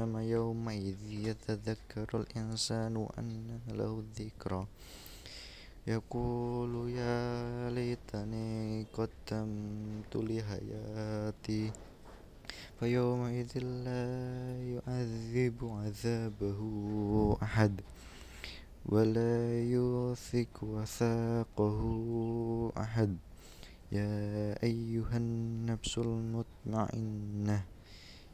يومئذ يتذكر الإنسان وأنى له الذكرى. يقول يا ليتني قدمت لحياتي فيومئذ لا يعذب عذابه أحد ولا يوثق وثاقه أحد. يا أيها النفس المطمئنة